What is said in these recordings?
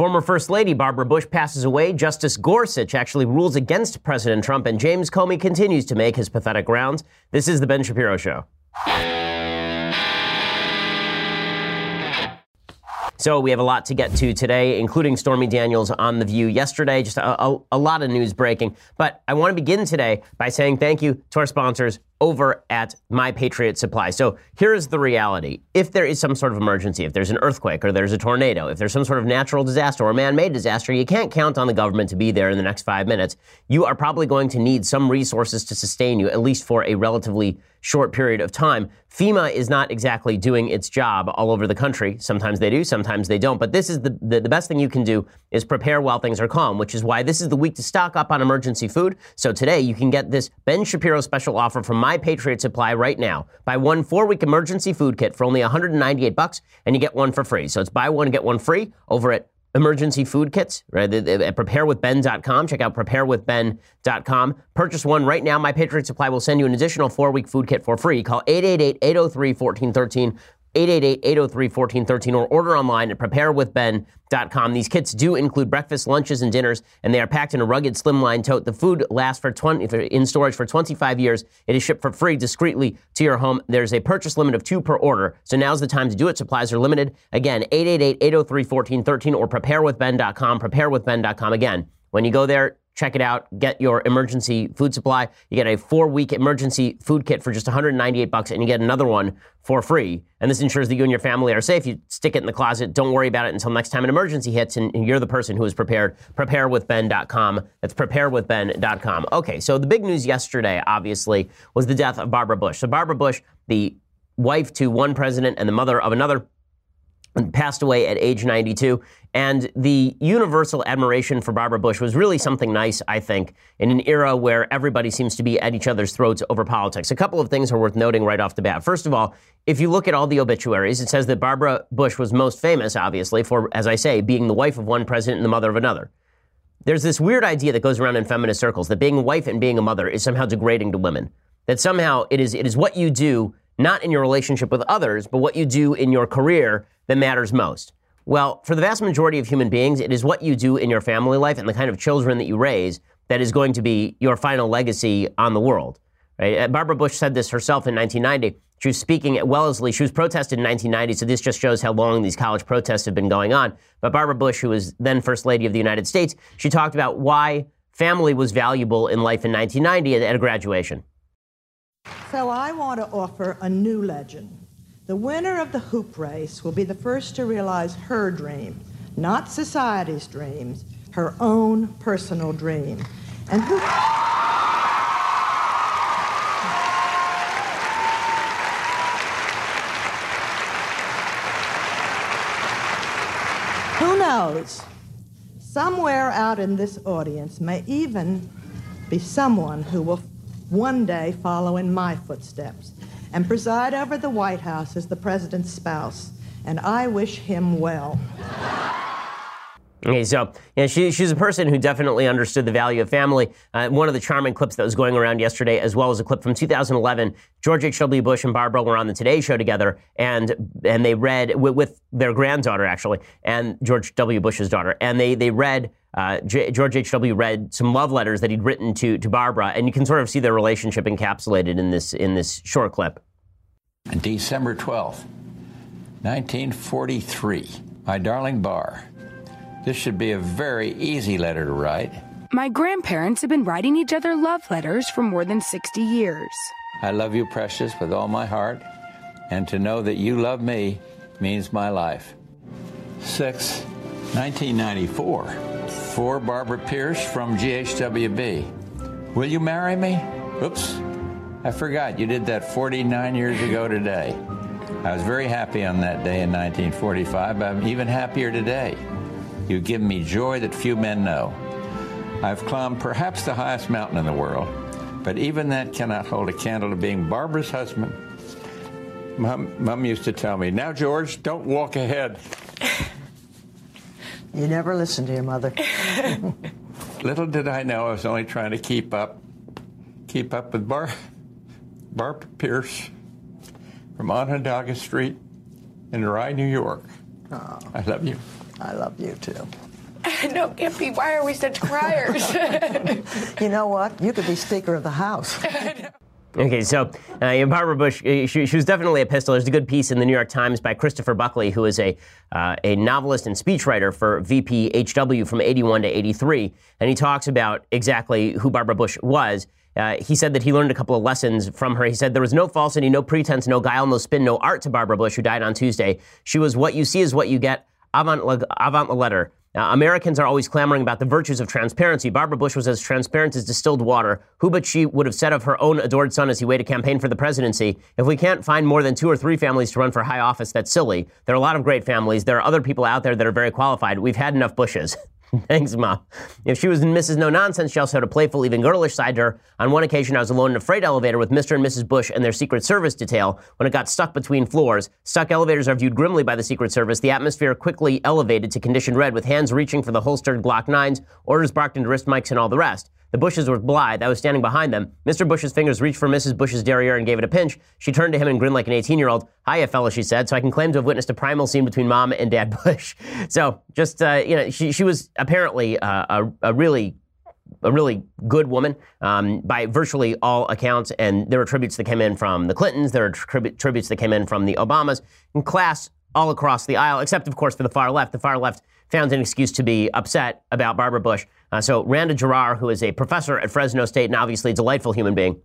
Former First Lady Barbara Bush passes away. Justice Gorsuch actually rules against President Trump, and James Comey continues to make his pathetic rounds. This is The Ben Shapiro Show. So we have a lot to get to today, including Stormy Daniels on The View yesterday. Just a, a, a, lot of news breaking. But I want to begin today by saying thank you to our sponsors over at My Patriot Supply. So here's the reality. If there is some sort of emergency, if there's an earthquake or there's a tornado, if there's some sort of natural disaster or man-made disaster, you can't count on the government to be there in the next five minutes. You are probably going to need some resources to sustain you, at least for a relatively short period of time. FEMA is not exactly doing its job all over the country. Sometimes they do, sometimes they don't. But this is the, the, the, best thing you can do is prepare while things are calm, which is why this is the week to stock up on emergency food. So today you can get this Ben Shapiro special offer from My Patriot Supply right now. Buy one four-week emergency food kit for only 198 bucks, and you get one for free. So it's buy one get one free over at emergency food kits, right? At preparewithben.com. Check out preparewithben.com. Purchase one right now. My Patriot Supply will send you an additional four-week food kit for free. Call 888-803-1413 888-803-1413 or order online at preparewithben.com. These kits do include breakfast, lunches, and dinners, and they are packed in a rugged slimline tote. The food lasts for 20, in storage for 25 years. It is shipped for free discreetly to your home. There's a purchase limit of two per order, so now's the time to do it. Supplies are limited. Again, 888-803-1413 or preparewithben.com, preparewithben.com. Again, when you go there, check it out. Get your emergency food supply. You get a four week emergency food kit for just 198 bucks, and you get another one for free. And this ensures that you and your family are safe. You stick it in the closet. Don't worry about it until next time an emergency hits, and you're the person who is prepared. Preparewithben.com. That's preparewithben.com. Okay, so the big news yesterday, obviously, was the death of Barbara Bush. So Barbara Bush, the wife to one president and the mother of another passed away at age 92. And the universal admiration for Barbara Bush was really something nice, I think, in an era where everybody seems to be at each other's throats over politics. A couple of things are worth noting right off the bat. First of all, if you look at all the obituaries, it says that Barbara Bush was most famous, obviously, for, as I say, being the wife of one president and the mother of another. There's this weird idea that goes around in feminist circles that being a wife and being a mother is somehow degrading to women. That somehow it is, it is what you do, not in your relationship with others, but what you do in your career that matters most. Well, for the vast majority of human beings, it is what you do in your family life and the kind of children that you raise that is going to be your final legacy on the world. Right? Uh, Barbara Bush said this herself in 1990. She was speaking at Wellesley. She was protested in 1990, so this just shows how long these college protests have been going on. But Barbara Bush, who was then First Lady of the United States, she talked about why family was valuable in life in 1990 at a graduation. So I want to offer a new legend. The winner of the hoop race will be the first to realize her dream, not society's dreams, her own personal dream. And who. Who knows? Somewhere out in this audience may even be someone who will one day follow in my footsteps and preside over the White House as the president's spouse. And I wish him well. Okay, so yeah, she, she's a person who definitely understood the value of family. Uh, one of the charming clips that was going around yesterday, as well as a clip from 2011, George H.W. Bush and Barbara were on the Today Show together, and and they read with, with their granddaughter actually, and George W. Bush's daughter, and they they read uh, J- George H.W. read some love letters that he'd written to to Barbara, and you can sort of see their relationship encapsulated in this in this short clip. December 12th, 1943. My darling Bar, this should be a very easy letter to write. My grandparents have been writing each other love letters for more than 60 years. I love you, precious, with all my heart, and to know that you love me means my life. 6. 1994. For Barbara Pierce from GHWB. Will you marry me? Oops. I forgot you did that 49 years ago today. I was very happy on that day in 1945. but I'm even happier today. You've given me joy that few men know. I've climbed perhaps the highest mountain in the world, but even that cannot hold a candle to being Barbara's husband. Mom, Mom used to tell me, now, George, don't walk ahead. You never listened to your mother. Little did I know I was only trying to keep up, keep up with Bar, Barbara Pierce from Onondaga Street in Rye, New York. Oh. I love you. I love you too. no, Gippy, why are we such criers? you know what? You could be Speaker of the House. Okay, so uh, Barbara Bush, uh, she, she, was definitely a pistol. There's a good piece in the New York Times by Christopher Buckley, who is a, uh, a novelist and speechwriter for VP HW from 81 to 83. And he talks about exactly who Barbara Bush was. Uh, he said that he learned a couple of lessons from her. He said there was no falsity, no pretense, no guile, no spin, no art to Barbara Bush, who died on Tuesday. She was what you see is what you get, avant avant la letter. Uh, Americans are always clamoring about the virtues of transparency. Barbara Bush was as transparent as distilled water. Who but she would have said of her own adored son as he waited a campaign for the presidency? If we can't find more than two or three families to run for high office, that's silly. There are a lot of great families. There are other people out there that are very qualified. We've had enough Bushes. Thanks, Mom. If she was in Mrs. No Nonsense, she also had a playful, even girlish side to her. On one occasion, I was alone in a freight elevator with Mr. and Mrs. Bush and their Secret Service detail when it got stuck between floors. Stuck elevators are viewed grimly by the Secret Service. The atmosphere quickly elevated to condition red with hands reaching for the holstered Glock 9s, orders barked into wrist mics, and all the rest. The Bushes were blithe. I was standing behind them. Mr. Bush's fingers reached for Mrs. Bush's derriere and gave it a pinch. She turned to him and grinned like an 18 year old. Hiya, fella, she said. So I can claim to have witnessed a primal scene between mom and dad Bush. So just, uh, you know, she, she was apparently uh, a, a really a really good woman um, by virtually all accounts. And there were tributes that came in from the Clintons, there were tri- tributes that came in from the Obamas, and class all across the aisle, except, of course, for the far left. The far left found an excuse to be upset about Barbara Bush. Uh, so Randa Jarrar, who is a professor at Fresno State and obviously a delightful human being,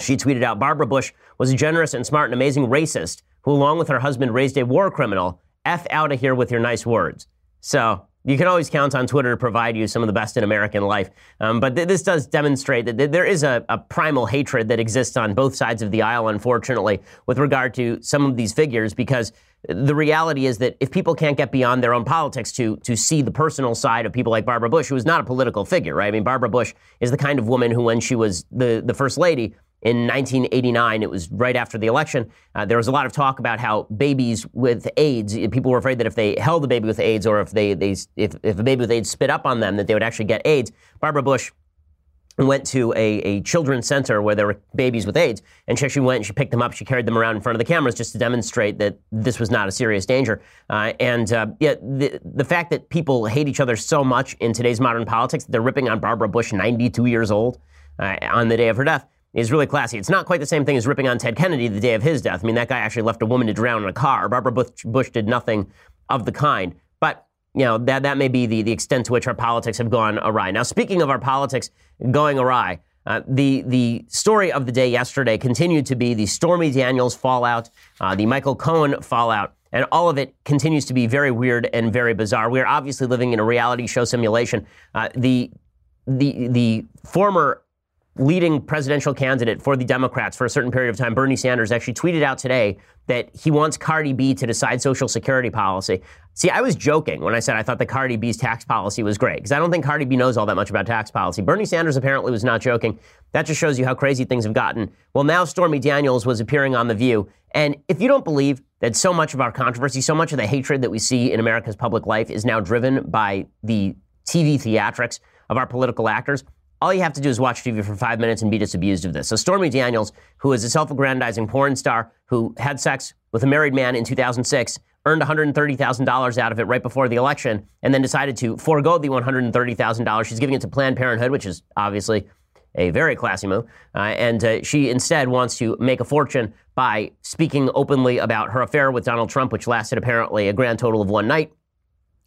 she tweeted out Barbara Bush was a generous and smart and amazing racist who, along with her husband, raised a war criminal. F out of here with your nice words. So you can always count on Twitter to provide you some of the best in American life. Um, but th- this does demonstrate that th- there is a, a, primal hatred that exists on both sides of the aisle, unfortunately, with regard to some of these figures, because the reality is that if people can't get beyond their own politics to, to see the personal side of people like Barbara Bush, who is not a political figure, right? I mean, Barbara Bush is the kind of woman who, when she was the, the first lady, in 1989. It was right after the election. Uh, there was a lot of talk about how babies with AIDS, people were afraid that if they held a baby with AIDS or if they, they if, if a baby with AIDS spit up on them, that they would actually get AIDS. Barbara Bush went to a, a children's center where there were babies with AIDS, and she actually went and she picked them up. She carried them around in front of the cameras just to demonstrate that this was not a serious danger. Uh, and uh, yeah, the, the fact that people hate each other so much in today's modern politics, they're ripping on Barbara Bush, 92 years old, uh, on the day of her death is really classy. It's not quite the same thing as ripping on Ted Kennedy the day of his death. I mean, that guy actually left a woman to drown in a car. Barbara Bush, Bush did nothing of the kind. You know, that, that may be the, the extent to which our politics have gone awry. Now, speaking of our politics going awry, uh, the, the story of the day yesterday continued to be the Stormy Daniels fallout, uh, the Michael Cohen fallout, and all of it continues to be very weird and very bizarre. We are obviously living in a reality show simulation. Uh, the, the, the former leading presidential candidate for the Democrats for a certain period of time, Bernie Sanders, actually tweeted out today that he wants Cardi B to decide Social Security policy. See, I was joking when I said I thought the Cardi B's tax policy was great because I don't think Cardi B knows all that much about tax policy. Bernie Sanders apparently was not joking. That just shows you how crazy things have gotten. Well, now Stormy Daniels was appearing on The View. And if you don't believe that so much of our controversy, so much of the hatred that we see in America's public life is now driven by the TV theatrics of our political actors, all you have to do is watch TV for five minutes and be disabused of this. So Stormy Daniels, who is a self-aggrandizing porn star who had sex with a married man in 2006, earned $130,000 out of it right before the election, and then decided to forego the $130,000. She's giving it to Planned Parenthood, which is obviously a very classy move. Uh, and uh, she instead wants to make a fortune by speaking openly about her affair with Donald Trump, which lasted apparently a grand total of one night.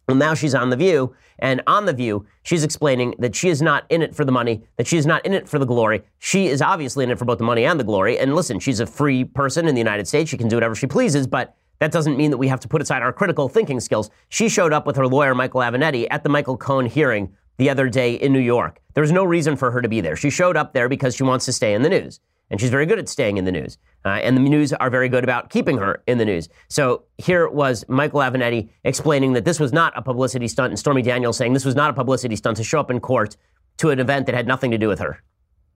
Well, now she's on The View, and on The View, she's explaining that she is not in it for the money, that she is not in it for the glory. She is obviously in it for both the money and the glory. And listen, she's a free person in the United States. She can do whatever she pleases, but that doesn't mean that we have to put aside our critical thinking skills. She showed up with her lawyer, Michael Avenatti, at the Michael Cohen hearing the other day in New York. There was no reason for her to be there. She showed up there because she wants to stay in the news and she's very good at staying in the news. Uh, and the news are very good about keeping her in the news. So here was Michael Avenatti explaining that this was not a publicity stunt, and Stormy Daniels saying this was not a publicity stunt to show up in court to an event that had nothing to do with her.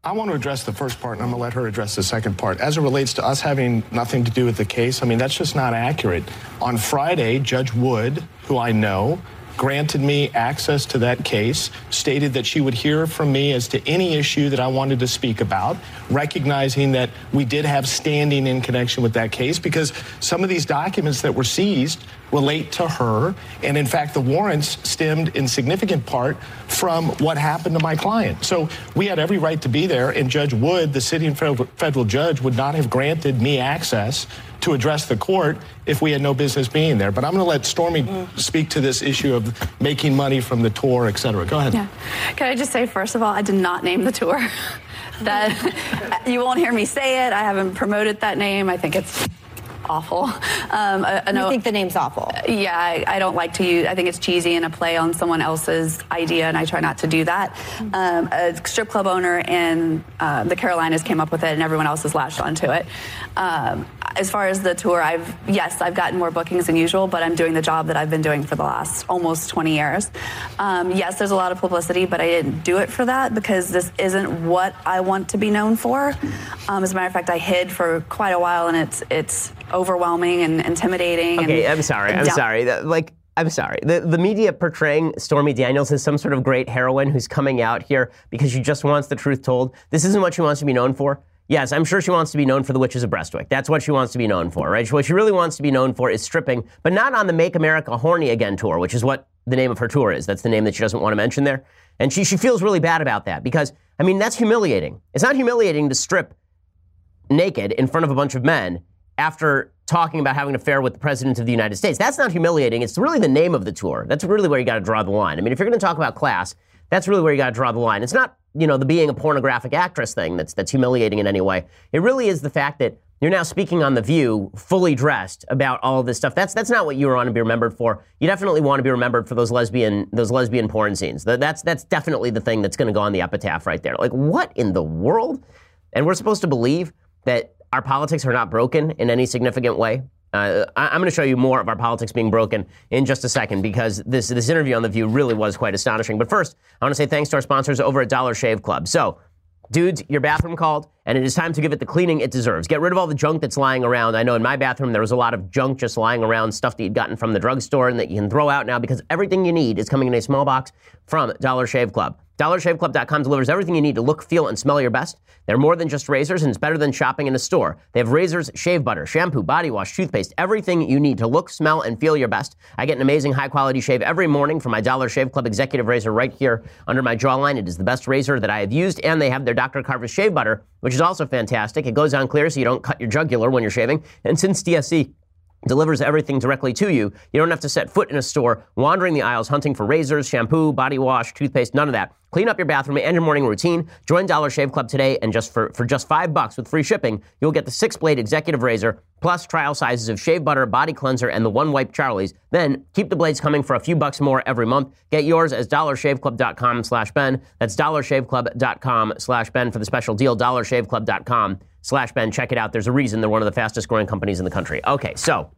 I want to address the first part, and I'm going to let her address the second part. As it relates to us having nothing to do with the case, I mean, that's just not accurate. On Friday, Judge Wood, who I know, granted me access to that case, stated that she would hear from me as to any issue that I wanted to speak about, recognizing that we did have standing in connection with that case because some of these documents that were seized relate to her. And in fact, the warrants stemmed in significant part from what happened to my client. So we had every right to be there, and Judge Wood, the sitting federal, federal judge, would not have granted me access to address the court if we had no business being there. But I'm going to let Stormy mm. speak to this issue of making money from the tour, et cetera. Go ahead. Yeah. Can I just say, first of all, I did not name the tour. that you won't hear me say it. I haven't promoted that name. I think it's awful. Um, I, I, know, think the name's awful? Yeah, I, I, don't like to use. I think it's cheesy and a play on someone else's idea, and I try not to do that. Mm-hmm. Um, a strip club owner in uh, the Carolinas came up with it, and everyone else has latched onto it. Um, as far as the tour, I've yes, I've gotten more bookings than usual, but I'm doing the job that I've been doing for the last almost 20 years. Um, yes, there's a lot of publicity, but I didn't do it for that because this isn't what I want to be known for. Um, as a matter of fact, I hid for quite a while, and it's it's overwhelming and intimidating. Okay, and, I'm sorry. I'm sorry. Like. I'm sorry. The, the media portraying Stormy Daniels as some sort of great heroine who's coming out here because she just wants the truth told. This isn't what she wants to be known for. Yes, I'm sure she wants to be known for the Witches of Breastwick. That's what she wants to be known for, right? What she really wants to be known for is stripping, but not on the Make America Horny Again tour, which is what the name of her tour is. That's the name that she doesn't want to mention there. And she, she feels really bad about that because, I mean, that's humiliating. It's not humiliating to strip naked in front of a bunch of men after talking about having an affair with the President of the United States. That's not humiliating. It's really the name of the tour. That's really where you got to draw the line. I mean, if you're going to talk about class, that's really where you got to draw the line. It's not, you know, the being a pornographic actress thing that's that's humiliating in any way. It really is the fact that you're now speaking on the View, fully dressed about all of this stuff. That's that's not what you want to be remembered for. You definitely want to be remembered for those lesbian those lesbian porn scenes. That's that's definitely the thing that's going to go on the epitaph right there. Like what in the world? And we're supposed to believe that our politics are not broken in any significant way. Uh, I, am going to show you more of our politics being broken in just a second because this this interview on the View really was quite astonishing. But first, I want to say thanks to our sponsors over at Dollar Shave Club. So, dudes, your bathroom called, and it is time to give it the cleaning it deserves. Get rid of all the junk that's lying around. I know in my bathroom there was a lot of junk just lying around, stuff that you'd gotten from the drugstore and that you can throw out now because everything you need is coming in a small box from Dollar Shave Club. DollarShaveClub.com delivers everything you need to look, feel, and smell your best. They're more than just razors, and it's better than shopping in a store. They have razors, shave butter, shampoo, body wash, toothpaste, everything you need to look, smell, and feel your best. I get an amazing high quality shave every morning from my Dollar Shave Club Executive Razor right here under my jawline. It is the best razor that I have used, and they have their Dr. Carver shave butter, which is also fantastic. It goes on clear so you don't cut your jugular when you're shaving. And since DSC delivers everything directly to you. You don't have to set foot in a store, wandering the aisles, hunting for razors, shampoo, body wash, toothpaste, none of that. Clean up your bathroom and your morning routine. Join Dollar Shave Club today, and just for, for just five bucks with free shipping, you'll get the six blade executive razor, plus trial sizes of shave butter, body cleanser, and the one wipe Charlie's. Then keep the blades coming for a few bucks more every month. Get yours as dollarshaveclub.com slash Ben. That's dollarshaveclub.com slash Ben for the special deal, dollarshaveclub.com slash Ben. Check it out. There's a reason they're one of the fastest growing companies in the country. Okay, so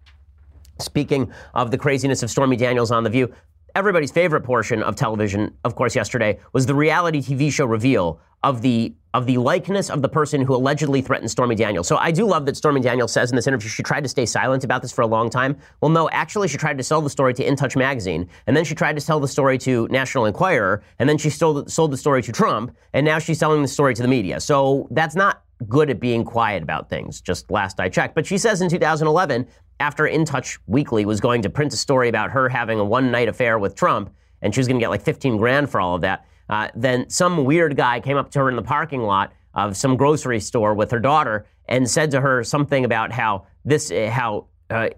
speaking of the craziness of Stormy Daniels on The View, everybody's favorite portion of television, of course, yesterday was the reality TV show reveal of the of the likeness of the person who allegedly threatened Stormy Daniels. So I do love that Stormy Daniels says in this interview she tried to stay silent about this for a long time. Well, no, actually she tried to sell the story to In Touch magazine, and then she tried to sell the story to National Enquirer, and then she sold sold the story to Trump, and now she's selling the story to the media. So that's not good at being quiet about things, just last I checked. But she says in 2011, after In Touch Weekly was going to print a story about her having a one night affair with Trump, and she was going to get like 15 grand for all of that, uh, then some weird guy came up to her in the parking lot of some grocery store with her daughter and said to her something about how this, uh, how uh,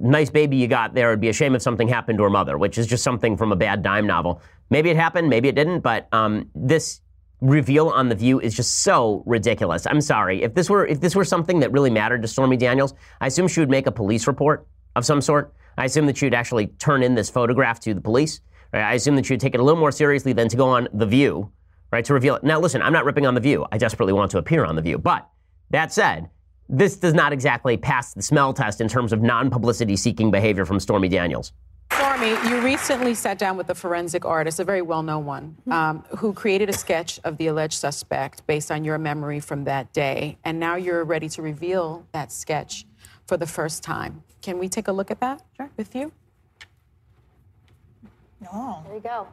nice baby you got there. It'd be a shame if something happened to her mother, which is just something from a bad dime novel. Maybe it happened, maybe it didn't, but um, this reveal on the View is just so ridiculous. I'm sorry. If this were if this were something that really mattered to Stormy Daniels, I assume she would make a police report of some sort. I assume that she would actually turn in this photograph to the police. Right? I assume that she would take it a little more seriously than to go on the View, right, to reveal it. Now, listen, I'm not ripping on the View. I desperately want to appear on the View, but that said. This does not exactly pass the smell test in terms of non publicity seeking behavior from Stormy Daniels. Stormy, you recently sat down with a forensic artist, a very well known one, mm-hmm. um, who created a sketch of the alleged suspect based on your memory from that day. And now you're ready to reveal that sketch for the first time. Can we take a look at that sure. with you? Oh. There you go.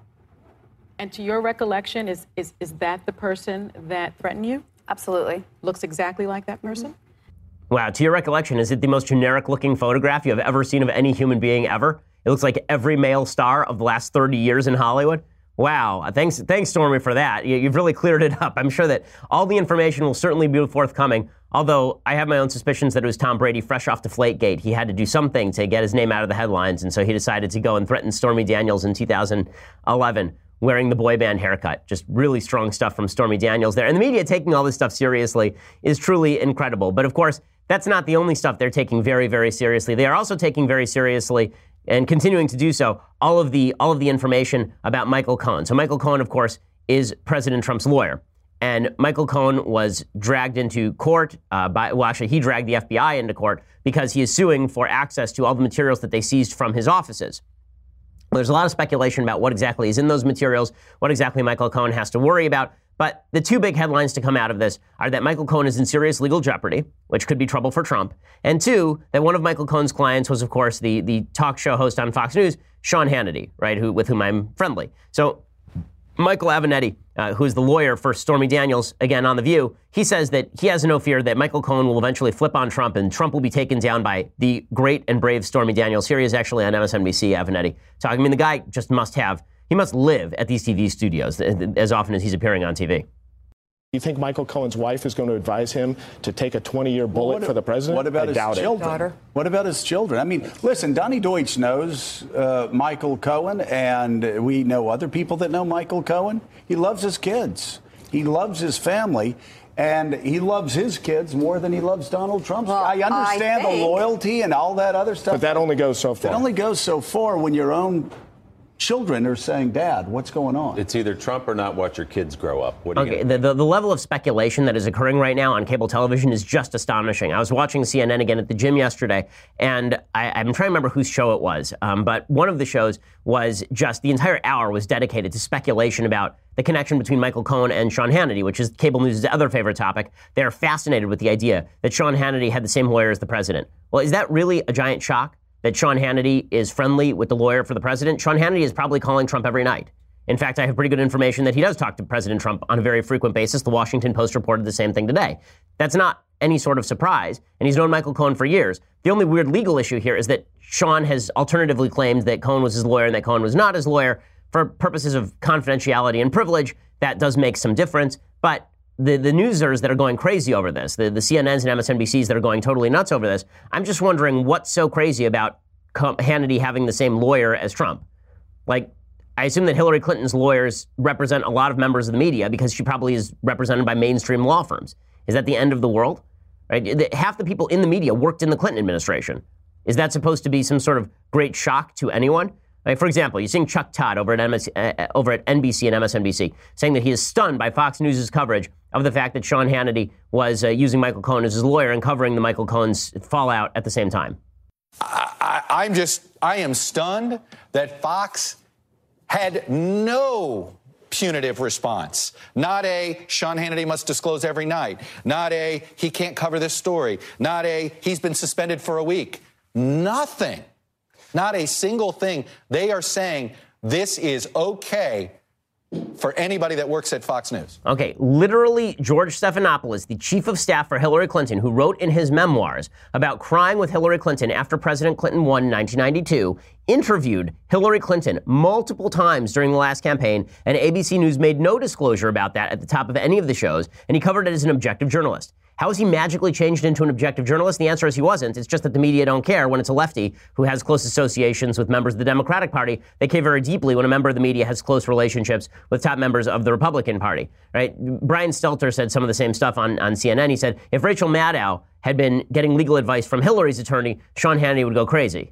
And to your recollection, is, is, is that the person that threatened you? Absolutely. Looks exactly like that person? Mm-hmm. Wow. To your recollection, is it the most generic looking photograph you have ever seen of any human being ever? It looks like every male star of the last 30 years in Hollywood. Wow. Thanks, thanks, Stormy, for that. You've really cleared it up. I'm sure that all the information will certainly be forthcoming. Although I have my own suspicions that it was Tom Brady fresh off Deflategate. He had to do something to get his name out of the headlines, and so he decided to go and threaten Stormy Daniels in 2011 wearing the boy band haircut. Just really strong stuff from Stormy Daniels there. And the media taking all this stuff seriously is truly incredible. But of course, that's not the only stuff they're taking very, very seriously. They are also taking very seriously and continuing to do so all of the all of the information about Michael Cohen. So Michael Cohen, of course, is President Trump's lawyer. And Michael Cohen was dragged into court uh, by, well, actually, he dragged the FBI into court because he is suing for access to all the materials that they seized from his offices. There's a lot of speculation about what exactly is in those materials, what exactly Michael Cohen has to worry about. But the two big headlines to come out of this are that Michael Cohen is in serious legal jeopardy, which could be trouble for Trump, and two, that one of Michael Cohen's clients was, of course, the, the talk show host on Fox News, Sean Hannity, right, who, with whom I'm friendly. So Michael Avenatti, uh, who is the lawyer for Stormy Daniels, again on The View, he says that he has no fear that Michael Cohen will eventually flip on Trump and Trump will be taken down by the great and brave Stormy Daniels. Here he is actually on MSNBC, Avenatti, talking. I mean, the guy just must have, he must live at these TV studios as often as he's appearing on TV. You think Michael Cohen's wife is going to advise him to take a 20-year bullet well, for the president? What about I his children? Daughter. What about his children? I mean, listen, Donny Deutsch knows uh, Michael Cohen, and we know other people that know Michael Cohen. He loves his kids. He loves his family. And he loves his kids more than he loves Donald Trump. Well, I understand I the loyalty and all that other stuff. But that only goes so far. It only goes so far when your own children are saying, Dad, what's going on? It's either Trump or not watch your kids grow up. What okay, the, the, the, level of speculation that is occurring right now on cable television is just astonishing. I was watching CNN again at the gym yesterday, and I, am trying to remember whose show it was, um, but one of the shows was just the entire hour was dedicated to speculation about the connection between Michael Cohen and Sean Hannity, which is cable news' other favorite topic. They're fascinated with the idea that Sean Hannity had the same lawyer as the president. Well, is that really a giant shock? That Sean Hannity is friendly with the lawyer for the president. Sean Hannity is probably calling Trump every night. In fact, I have pretty good information that he does talk to President Trump on a very frequent basis. The Washington Post reported the same thing today. That's not any sort of surprise, and he's known Michael Cohen for years. The only weird legal issue here is that Sean has alternatively claimed that Cohen was his lawyer and that Cohen was not his lawyer for purposes of confidentiality and privilege. That does make some difference, but the, the newsers that are going crazy over this, the, the CNNs and MSNBCs that are going totally nuts over this, I'm just wondering what's so crazy about Hannity having the same lawyer as Trump. Like, I assume that Hillary Clinton's lawyers represent a lot of members of the media because she probably is represented by mainstream law firms. Is that the end of the world? Right? Half the people in the media worked in the Clinton administration. Is that supposed to be some sort of great shock to anyone? Like, for example, you're seeing Chuck Todd over at, MS, uh, over at NBC and MSNBC saying that he is stunned by Fox News' coverage of the fact that Sean Hannity was uh, using Michael Cohen as his lawyer and covering the Michael Cohen's fallout at the same time. I, I'm just, I am stunned that Fox had no punitive response. Not a Sean Hannity must disclose every night. Not a he can't cover this story. Not a he's been suspended for a week. Nothing. Not a single thing. They are saying this is okay for anybody that works at Fox News. Okay, literally, George Stephanopoulos, the chief of staff for Hillary Clinton, who wrote in his memoirs about crying with Hillary Clinton after President Clinton won in 1992, interviewed Hillary Clinton multiple times during the last campaign, and ABC News made no disclosure about that at the top of any of the shows, and he covered it as an objective journalist. How has he magically changed into an objective journalist? The answer is he wasn't. It's just that the media don't care when it's a lefty who has close associations with members of the Democratic Party. They care very deeply when a member of the media has close relationships with top members of the Republican Party. Right? Brian Stelter said some of the same stuff on, on CNN. He said if Rachel Maddow had been getting legal advice from Hillary's attorney, Sean Hannity would go crazy.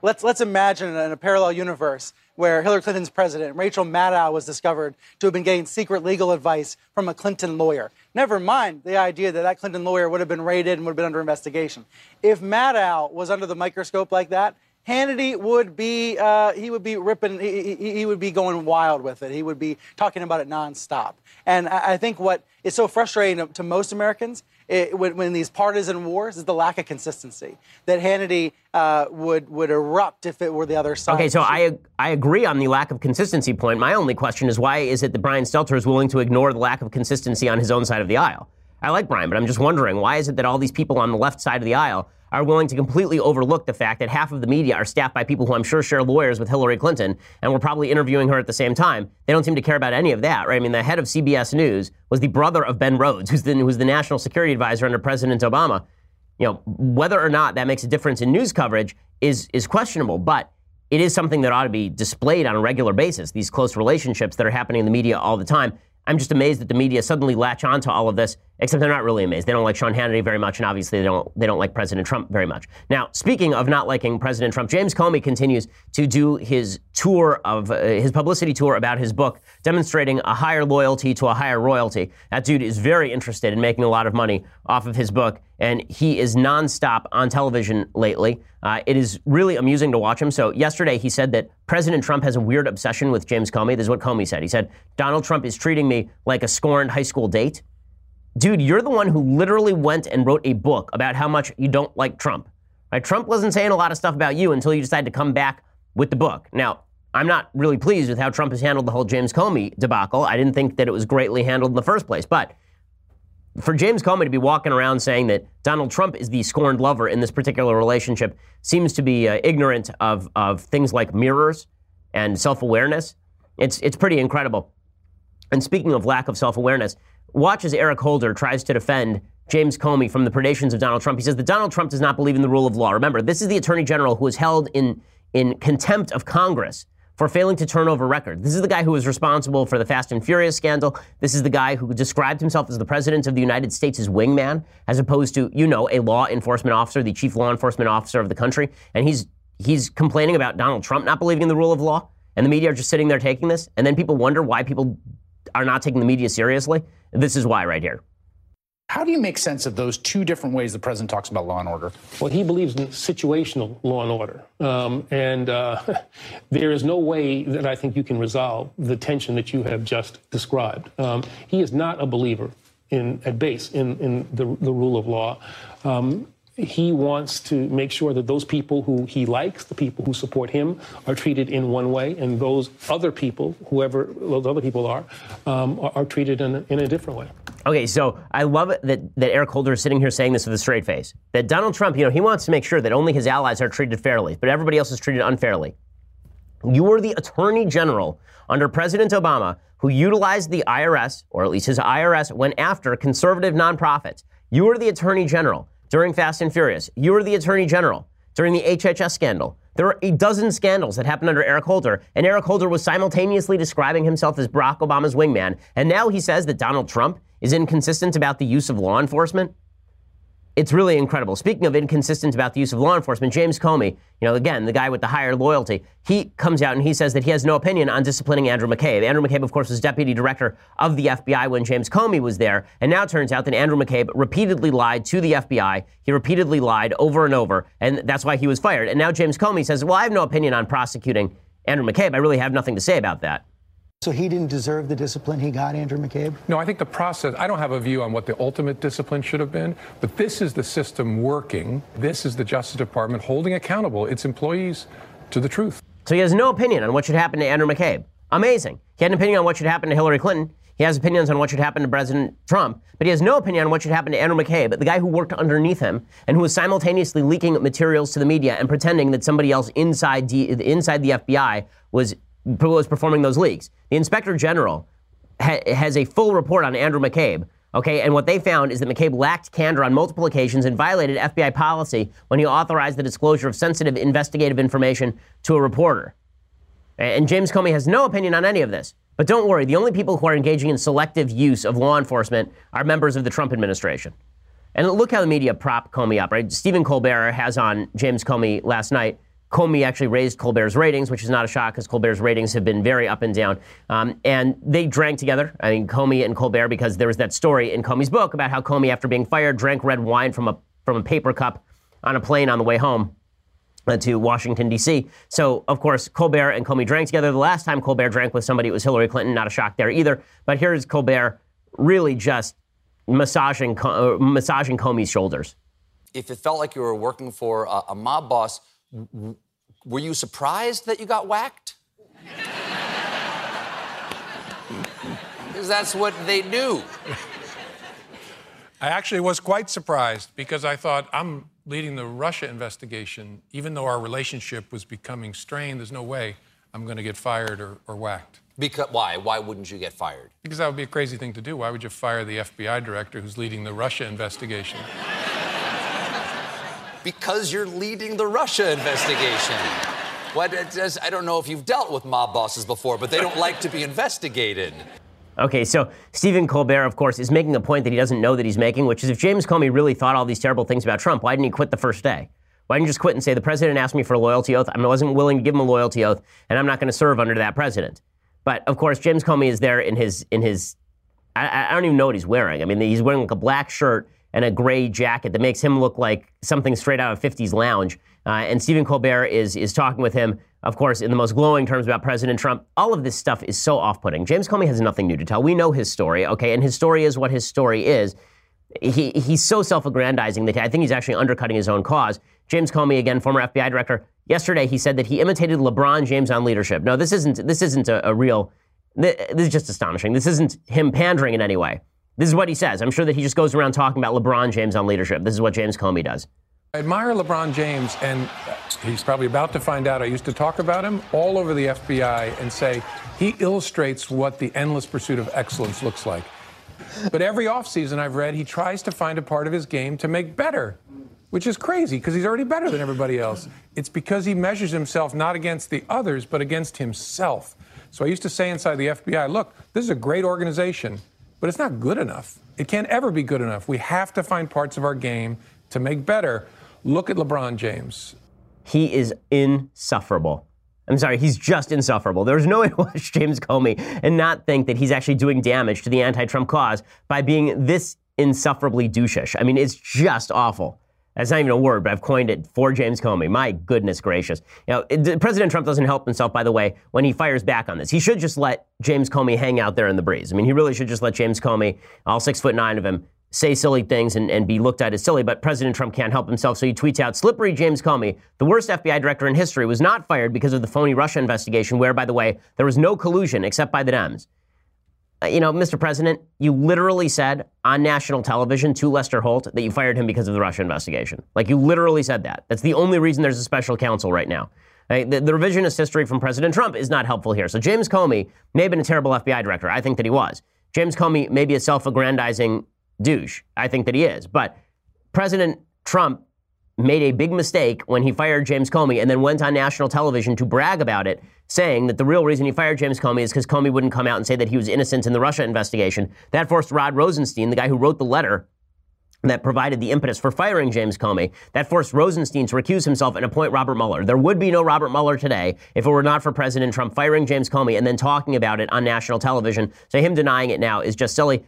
Let's, let's imagine in a parallel universe where Hillary Clinton's president, Rachel Maddow, was discovered to have been getting secret legal advice from a Clinton lawyer. Never mind the idea that that Clinton lawyer would have been raided and would have been under investigation. If Maddow was under the microscope like that, Hannity would be uh, he would be ripping he, he, he, would be going wild with it. He would be talking about it nonstop. And I, I think what is so frustrating to, to most Americans it, when, when, these partisan wars is the lack of consistency. That Hannity uh, would would erupt if it were the other side. Okay, so I I agree on the lack of consistency point. My only question is why is it that Brian Stelter is willing to ignore the lack of consistency on his own side of the aisle? I like Brian, but I'm just wondering why is it that all these people on the left side of the aisle are willing to completely overlook the fact that half of the media are staffed by people who I'm sure share lawyers with Hillary Clinton and were probably interviewing her at the same time. They don't seem to care about any of that, right? I mean, the head of CBS News was the brother of Ben Rhodes, who's the, who's the national security advisor under President Obama. You know, whether or not that makes a difference in news coverage is is questionable, but it is something that ought to be displayed on a regular basis. These close relationships that are happening in the media all the time. I'm just amazed that the media suddenly latch onto all of this, except they're not really amazed. They don't like Sean Hannity very much, and obviously they don't, they don't like President Trump very much. Now, speaking of not liking President Trump, James Comey continues to do his tour of, uh, his publicity tour about his book, demonstrating a higher loyalty to a higher royalty. That dude is very interested in making a lot of money off of his book, and he is nonstop on television lately. Uh, it is really amusing to watch him. So, yesterday he said that President Trump has a weird obsession with James Comey. This is what Comey said. He said, Donald Trump is treating me like a scorned high school date. Dude, you're the one who literally went and wrote a book about how much you don't like Trump. Right? Trump wasn't saying a lot of stuff about you until you decided to come back with the book. Now, I'm not really pleased with how Trump has handled the whole James Comey debacle. I didn't think that it was greatly handled in the first place. But for James Comey to be walking around saying that Donald Trump is the scorned lover in this particular relationship seems to be uh, ignorant of, of things like mirrors and self awareness. It's, it's pretty incredible. And speaking of lack of self awareness, watch as Eric Holder tries to defend James Comey from the predations of Donald Trump. He says that Donald Trump does not believe in the rule of law. Remember, this is the attorney general who was held in, in contempt of Congress for failing to turn over records. This is the guy who was responsible for the Fast and Furious scandal. This is the guy who described himself as the president of the United States' wingman, as opposed to, you know, a law enforcement officer, the chief law enforcement officer of the country. And he's he's complaining about Donald Trump not believing in the rule of law. And the media are just sitting there taking this. And then people wonder why people are not taking the media seriously. This is why right here. How do you make sense of those two different ways the president talks about law and order? Well, he believes in situational law and order. Um, and uh, there is no way that I think you can resolve the tension that you have just described. Um, he is not a believer in, at base in, in the, the rule of law. Um, he wants to make sure that those people who he likes, the people who support him, are treated in one way, and those other people, whoever those other people are, um, are, are, treated in a, in a different way. Okay, so I love it that, that Eric Holder is sitting here saying this with a straight face. That Donald Trump, you know, he wants to make sure that only his allies are treated fairly, but everybody else is treated unfairly. You were the attorney general under President Obama who utilized the IRS, or at least his IRS, went after conservative nonprofits. You were the attorney general during Fast and Furious. You were the Attorney General during the HHS scandal. There were a dozen scandals that happened under Eric Holder, and Eric Holder was simultaneously describing himself as Barack Obama's wingman. And now he says that Donald Trump is inconsistent about the use of law enforcement. It's really incredible. Speaking of inconsistent about the use of law enforcement, James Comey, you know, again, the guy with the higher loyalty, he comes out and he says that he has no opinion on disciplining Andrew McCabe. Andrew McCabe, of course, was deputy director of the FBI when James Comey was there. And now it turns out that Andrew McCabe repeatedly lied to the FBI. He repeatedly lied over and over. And that's why he was fired. And now James Comey says, well, I have no opinion on prosecuting Andrew McCabe. I really have nothing to say about that. So he didn't deserve the discipline he got, Andrew McCabe? No, I think the process, I don't have a view on what the ultimate discipline should have been, but this is the system working. This is the Justice Department holding accountable its employees to the truth. So he has no opinion on what should happen to Andrew McCabe. Amazing. He had an opinion on what should happen to Hillary Clinton. He has opinions on what should happen to President Trump, but he has no opinion on what should happen to Andrew McCabe, But the guy who worked underneath him and who was simultaneously leaking materials to the media and pretending that somebody else inside, D, inside the FBI was was performing those leaks. The inspector general ha- has a full report on Andrew McCabe. Okay, and what they found is that McCabe lacked candor on multiple occasions and violated FBI policy when he authorized the disclosure of sensitive investigative information to a reporter. And James Comey has no opinion on any of this. But don't worry, the only people who are engaging in selective use of law enforcement are members of the Trump administration. And look how the media prop Comey up, right? Stephen Colbert has on James Comey last night Comey actually raised Colbert's ratings, which is not a shock because Colbert's ratings have been very up and down. Um, and they drank together, I mean, Comey and Colbert, because there was that story in Comey's book about how Comey, after being fired, drank red wine from a, from a paper cup on a plane on the way home uh, to Washington, D.C. So, of course, Colbert and Comey drank together. The last time Colbert drank with somebody, it was Hillary Clinton. Not a shock there either. But here's Colbert really just massaging uh, massaging Comey's shoulders. If it felt like you were working for a, a mob boss, were you surprised that you got whacked? Because that's what they do. I actually was quite surprised because I thought I'm leading the Russia investigation. Even though our relationship was becoming strained, there's no way I'm going to get fired or, or whacked. Because why? Why wouldn't you get fired? Because that would be a crazy thing to do. Why would you fire the FBI director who's leading the Russia investigation? Because you're leading the Russia investigation. What, I don't know if you've dealt with mob bosses before, but they don't like to be investigated. Okay, so Stephen Colbert, of course, is making a point that he doesn't know that he's making, which is if James Comey really thought all these terrible things about Trump, why didn't he quit the first day? Why didn't you just quit and say, the president asked me for a loyalty oath? I wasn't willing to give him a loyalty oath, and I'm not going to serve under that president. But of course, James Comey is there in his, in his I, I don't even know what he's wearing. I mean, he's wearing like a black shirt and a gray jacket that makes him look like something straight out of 50s lounge. Uh, and Stephen Colbert is, is talking with him, of course, in the most glowing terms about President Trump. All of this stuff is so off putting. James Comey has nothing new to tell. We know his story, okay? And his story is what his story is. He, he's so self aggrandizing that I think he's actually undercutting his own cause. James Comey, again, former FBI director, yesterday he said that he imitated LeBron James on leadership. No, this isn't, this isn't a, a real, this is just astonishing. This isn't him pandering in any way. This is what he says. I'm sure that he just goes around talking about LeBron James on leadership. This is what James Comey does. I admire LeBron James, and he's probably about to find out I used to talk about him all over the FBI and say he illustrates what the endless pursuit of excellence looks like. But every offseason I've read, he tries to find a part of his game to make better, which is crazy because he's already better than everybody else. It's because he measures himself not against the others, but against himself. So I used to say inside the FBI, look, this is a great organization, but it's not good enough. It can't ever be good enough. We have to find parts of our game to make better. Look at LeBron James. He is insufferable. I'm sorry, he's just insufferable. There's no way to watch James Comey and not think that he's actually doing damage to the anti Trump cause by being this insufferably douchish. I mean, it's just awful. That's not even a word, but I've coined it for James Comey. My goodness gracious. Know, it, President Trump doesn't help himself, by the way, when he fires back on this. He should just let James Comey hang out there in the breeze. I mean, he really should just let James Comey, all six foot nine of him, say silly things and, and be looked at as silly, but President Trump can't help himself. So he tweets out Slippery James Comey, the worst FBI director in history, was not fired because of the phony Russia investigation, where, by the way, there was no collusion except by the Dems. Uh, you know, Mr. President, you literally said on national television to Lester Holt that you fired him because of the Russia investigation. Like, you literally said that. That's the only reason there's a special counsel right now. Right? The, the revisionist history from President Trump is not helpful here. So James Comey may have been a terrible FBI director. I think that he was. James Comey may be a self aggrandizing douche. I think that he is. But President Trump made a big mistake when he fired James Comey and then went on national television to brag about it, saying that the real reason he fired James Comey is because Comey wouldn't come out and say that he was innocent in the Russia investigation. That forced Rod Rosenstein, the guy who wrote the letter that provided the impetus for firing James Comey, that forced Rosenstein to recuse himself and appoint Robert Mueller. There would be no Robert Mueller today if it were not for President Trump firing James Comey and then talking about it on national television. So him denying it now is just silly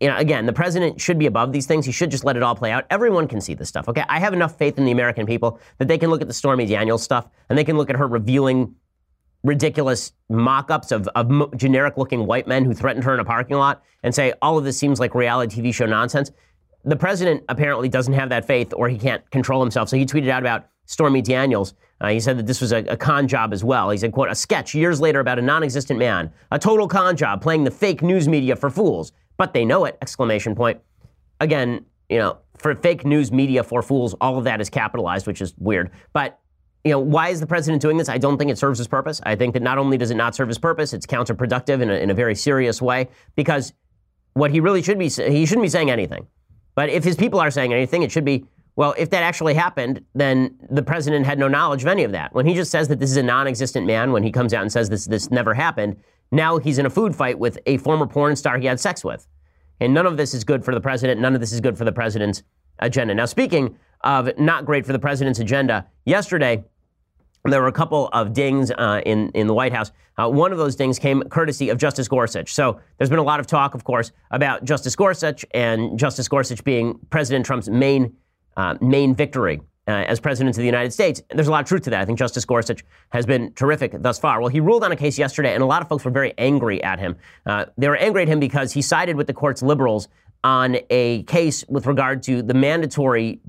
you know, again, the president should be above these things. He should just let it all play out. Everyone can see this stuff, okay? I have enough faith in the American people that they can look at the Stormy Daniels stuff and they can look at her revealing ridiculous mock ups of, of generic looking white men who threatened her in a parking lot and say, all of this seems like reality TV show nonsense. The president apparently doesn't have that faith or he can't control himself. So he tweeted out about Stormy Daniels. Uh, he said that this was a, a, con job as well. He said, quote, a sketch years later about a non-existent man, a total con job playing the fake news media for fools but they know it! Exclamation point. Again, you know, for fake news media for fools, all of that is capitalized, which is weird. But you know, why is the president doing this? I don't think it serves his purpose. I think that not only does it not serve his purpose, it's counterproductive in a, in a very serious way because what he really should be, he shouldn't be saying anything. But if his people are saying anything, it should be, well, if that actually happened, then the president had no knowledge of any of that. When he just says that this is a non existent man, when he comes out and says this, this never happened, now he's in a food fight with a former porn star he had sex with. And none of this is good for the president. None of this is good for the president's agenda. Now, speaking of not great for the president's agenda, yesterday, there were a couple of dings uh, in, in the White House. Uh, one of those dings came courtesy of Justice Gorsuch. So there's been a lot of talk, of course, about Justice Gorsuch and Justice Gorsuch being President Trump's main, uh, main victory uh, as president of the United States. There's a lot of truth to that. I think Justice Gorsuch has been terrific thus far. Well, he ruled on a case yesterday, and a lot of folks were very angry at him. Uh, they were angry at him because he sided with the court's liberals on a case with regard to the mandatory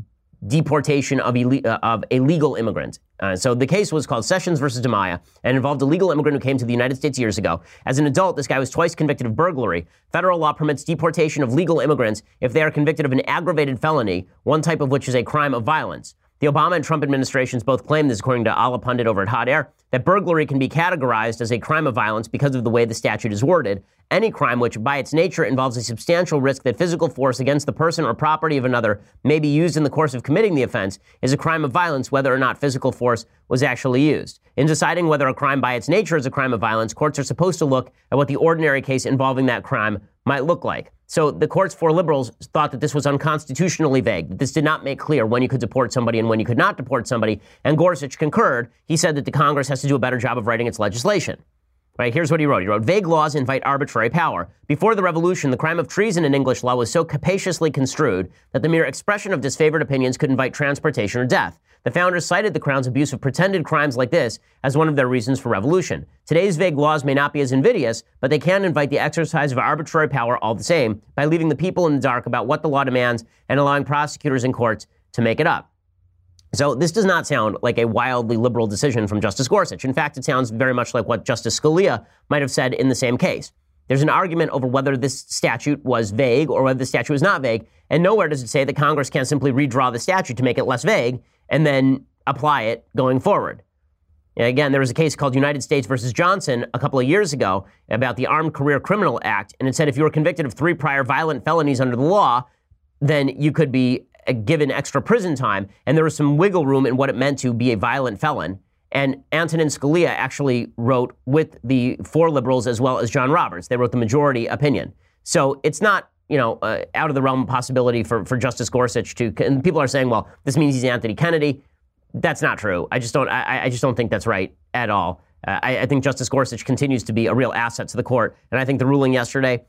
deportation of, uh, of illegal immigrants. Uh, so the case was called Sessions versus Dimaya and involved a legal immigrant who came to the United States years ago. As an adult, this guy was twice convicted of burglary. Federal law permits deportation of legal immigrants if they are convicted of an aggravated felony, one type of which is a crime of violence. The Obama and Trump administrations both claim this, according to Allahpundit over at Hot Air, that burglary can be categorized as a crime of violence because of the way the statute is worded. Any crime which, by its nature, involves a substantial risk that physical force against the person or property of another may be used in the course of committing the offense is a crime of violence, whether or not physical force was actually used. In deciding whether a crime by its nature is a crime of violence, courts are supposed to look at what the ordinary case involving that crime might look like. So the court's four liberals thought that this was unconstitutionally vague, this did not make clear when you could deport somebody and when you could not deport somebody. And Gorsuch concurred. He said that the Congress has to do a better job of writing its legislation. Right, here's what he wrote. He wrote, vague laws invite arbitrary power. Before the revolution, the crime of treason in English law was so capaciously construed that the mere expression of disfavored opinions could invite transportation or death. The founders cited the crown's abuse of pretended crimes like this as one of their reasons for revolution. Today's vague laws may not be as invidious, but they can invite the exercise of arbitrary power all the same by leaving the people in the dark about what the law demands and allowing prosecutors and courts to make it up. So this does not sound like a wildly liberal decision from Justice Gorsuch. In fact, it sounds very much like what Justice Scalia might have said in the same case. There's an argument over whether this statute was vague or whether the statute was not vague, and nowhere does it say that Congress can simply redraw the statute to make it less vague and then apply it going forward. And again, there was a case called United States versus Johnson a couple of years ago about the Armed Career Criminal Act, and it said if you were convicted of three prior violent felonies under the law, then you could be uh, given extra prison time, and there was some wiggle room in what it meant to be a violent felon. And Antonin Scalia actually wrote with the four liberals as well as John Roberts. They wrote the majority opinion. So it's not, you know, uh, out of the realm of possibility for, for Justice Gorsuch to. And people are saying, well, this means he's Anthony Kennedy. That's not true. I just don't. I, I just don't think that's right at all. Uh, I, I think Justice Gorsuch continues to be a real asset to the court, and I think the ruling yesterday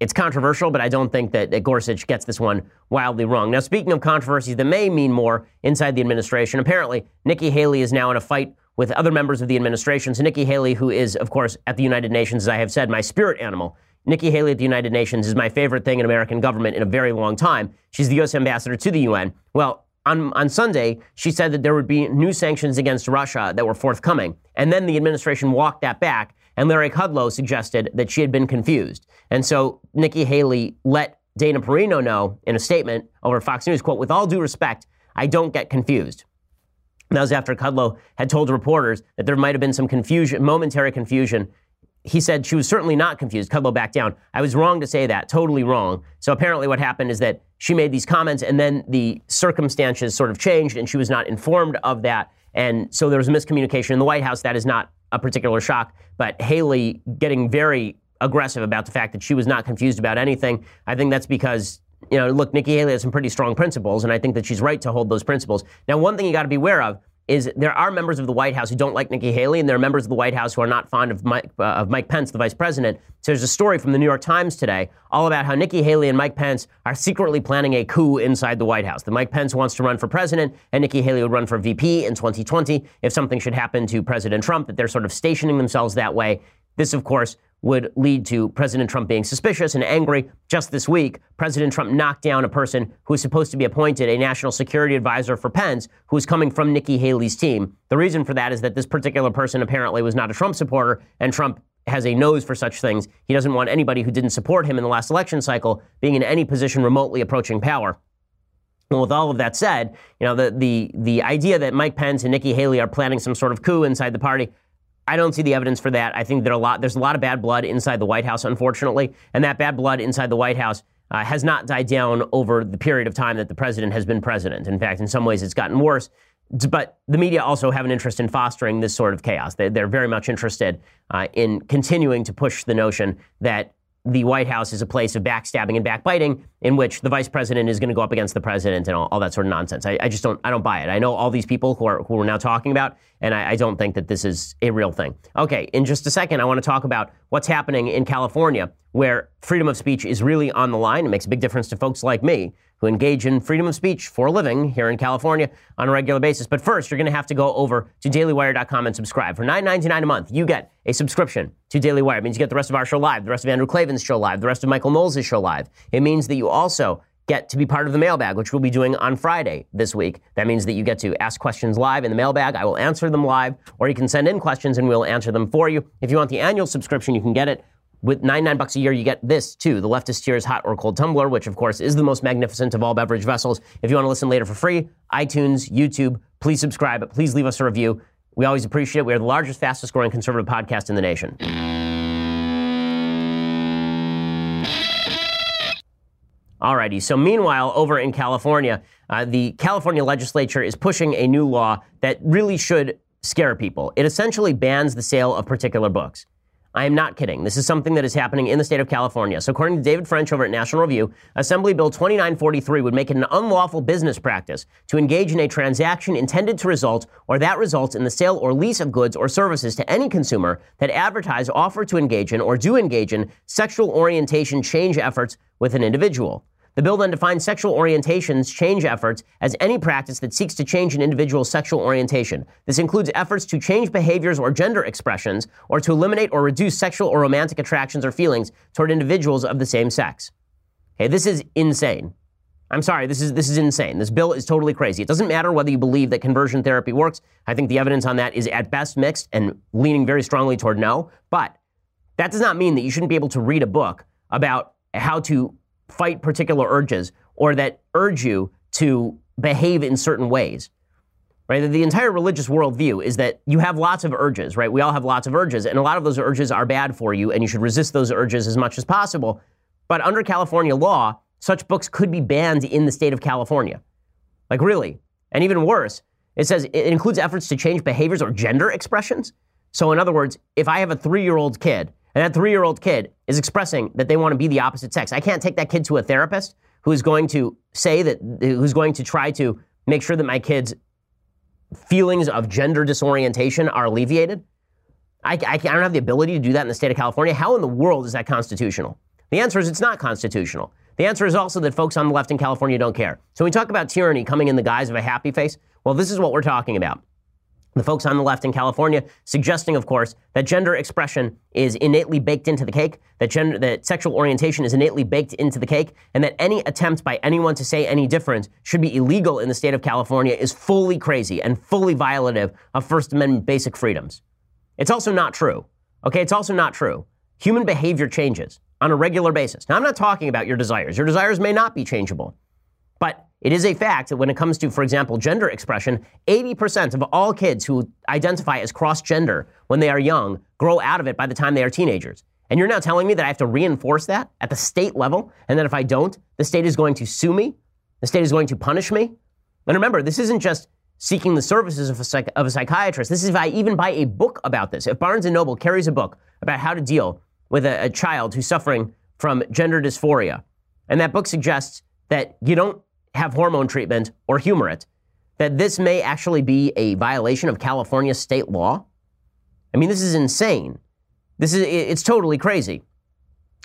it's controversial, but I don't think that, that, Gorsuch gets this one wildly wrong. Now, speaking of controversies that may mean more inside the administration, apparently Nikki Haley is now in a fight with other members of the administration. So, Nikki Haley, who is, of course, at the United Nations, as I have said, my spirit animal. Nikki Haley at the United Nations is my favorite thing in American government in a very long time. She's the U.S. ambassador to the UN. Well, on, on Sunday, she said that there would be new sanctions against Russia that were forthcoming. And then the administration walked that back and Larry Kudlow suggested that she had been confused. And so Nikki Haley let Dana Perino know in a statement over Fox News, quote, with all due respect, I don't get confused. that was after Kudlow had told reporters that there might have been some confusion, momentary confusion. He said she was certainly not confused. Kudlow backed down. I was wrong to say that, totally wrong. So apparently what happened is that she made these comments and then the circumstances sort of changed and she was not informed of that. And so there was a miscommunication in the White House. That is not a particular shock, but Haley getting very aggressive about the fact that she was not confused about anything. I think that's because you know, look, Nikki Haley has some pretty strong principles, and I think that she's right to hold those principles. Now, one thing you got to be aware of is there are members of the White House who don't like Nikki Haley, and there are members of the White House who are not fond of Mike, uh, of Mike Pence, the vice president. So there's a story from the New York Times today all about how Nikki Haley and Mike Pence are secretly planning a coup inside the White House. That Mike Pence wants to run for president, and Nikki Haley would run for VP in 2020 if something should happen to President Trump, that they're sort of stationing themselves that way. This, of course, would lead to President Trump being suspicious and angry. Just this week, President Trump knocked down a person who was supposed to be appointed a national security advisor for Pence, who was coming from Nikki Haley's team. The reason for that is that this particular person apparently was not a Trump supporter, and Trump has a nose for such things. He doesn't want anybody who didn't support him in the last election cycle being in any position remotely approaching power. Well, with all of that said, you know, the, the, the idea that Mike Pence and Nikki Haley are planning some sort of coup inside the party, I don't see the evidence for that. I think there a lot, there's a lot of bad blood inside the White House, unfortunately, and that bad blood inside the White House uh, has not died down over the period of time that the president has been president. In fact, in some ways, it's gotten worse. But the media also have an interest in fostering this sort of chaos. They, are very much interested uh, in continuing to push the notion that the White House is a place of backstabbing and backbiting in which the vice president is going to go up against the president and all, all that sort of nonsense. I, I, just don't, I don't buy it. I know all these people who are, who we're now talking about, and I, I don't think that this is a real thing. Okay, in just a second, I want to talk about what's happening in California, where freedom of speech is really on the line. It makes a big difference to folks like me. who engage in freedom of speech for a living here in California on a regular basis. But first, you're going to have to go over to dailywire.com and subscribe. For $9.99 a month, you get a subscription to Daily Wire. It means you get the rest of our show live, the rest of Andrew Klavan's show live, the rest of Michael Knowles' show live. It means that you also get to be part of the mailbag, which we'll be doing on Friday this week. That means that you get to ask questions live in the mailbag. I will answer them live, or you can send in questions and we'll answer them for you. If you want the annual subscription, you can get it with 99 bucks a year, you get this too, the Leftist Tears Hot or Cold Tumbler, which of course is the most magnificent of all beverage vessels. If you want to listen later for free, iTunes, YouTube, please subscribe. Please leave us a review. We always appreciate it. We are the largest, fastest growing conservative podcast in the nation. Alrighty. So meanwhile, over in California, uh, the California legislature is pushing a new law that really should scare people. It essentially bans the sale of particular books. I am not kidding. This is something that is happening in the state of California. So, according to David French over at National Review, Assembly Bill 2943 would make it an unlawful business practice to engage in a transaction intended to result or that results in the sale or lease of goods or services to any consumer that advertise, offer to engage in, or do engage in sexual orientation change efforts with an individual. The bill then defines sexual orientations change efforts as any practice that seeks to change an individual's sexual orientation. This includes efforts to change behaviors or gender expressions, or to eliminate or reduce sexual or romantic attractions or feelings toward individuals of the same sex. Okay, this is insane. I'm sorry, this is this is insane. This bill is totally crazy. It doesn't matter whether you believe that conversion therapy works. I think the evidence on that is at best mixed and leaning very strongly toward no. But that does not mean that you shouldn't be able to read a book about how to fight particular urges or that urge you to behave in certain ways. Right? The entire religious worldview is that you have lots of urges, right? We all have lots of urges, and a lot of those urges are bad for you, and you should resist those urges as much as possible. But under California law, such books could be banned in the state of California. Like, really. And even worse, it says it includes efforts to change behaviors or gender expressions. So, in other words, if I have a three year old kid and that three year old kid is expressing that they want to be the opposite sex. I can't take that kid to a therapist who's going to say that, who's going to try to make sure that my kid's feelings of gender disorientation are alleviated. I, I, I don't have the ability to do that in the state of California. How in the world is that constitutional? The answer is it's not constitutional. The answer is also that folks on the left in California don't care. So we talk about tyranny coming in the guise of a happy face, well, this is what we're talking about the folks on the left in California suggesting, of course, that gender expression is innately baked into the cake, that gender, that sexual orientation is innately baked into the cake, and that any attempt by anyone to say any different should be illegal in the state of California is fully crazy and fully violative of First Amendment basic freedoms. It's also not true. Okay, it's also not true. Human behavior changes on a regular basis. Now, I'm not talking about your desires. Your desires may not be changeable. But it is a fact that when it comes to, for example, gender expression, 80% of all kids who identify as cross gender when they are young grow out of it by the time they are teenagers. And you're now telling me that I have to reinforce that at the state level, and that if I don't, the state is going to sue me? The state is going to punish me? And remember, this isn't just seeking the services of a, psych- of a psychiatrist. This is if I even buy a book about this. If Barnes & Noble carries a book about how to deal with a, a child who's suffering from gender dysphoria, and that book suggests that you don't have hormone treatment or humor it, that this may actually be a violation of California state law? I mean, this is insane. This is, it's totally crazy.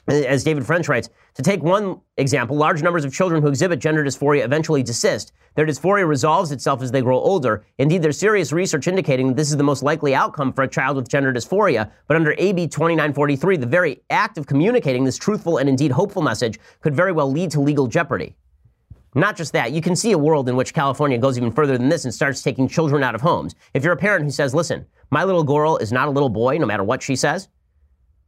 As David French writes, to take one example, large numbers of children who exhibit gender dysphoria eventually desist. Their dysphoria resolves itself as they grow older. Indeed, there's serious research indicating that this is the most likely outcome for a child with gender dysphoria. But under AB 2943, the very act of communicating this truthful and indeed hopeful message could very well lead to legal jeopardy. Not just that, you can see a world in which California goes even further than this and starts taking children out of homes. If you're a parent who says, listen, my little girl is not a little boy, no matter what she says,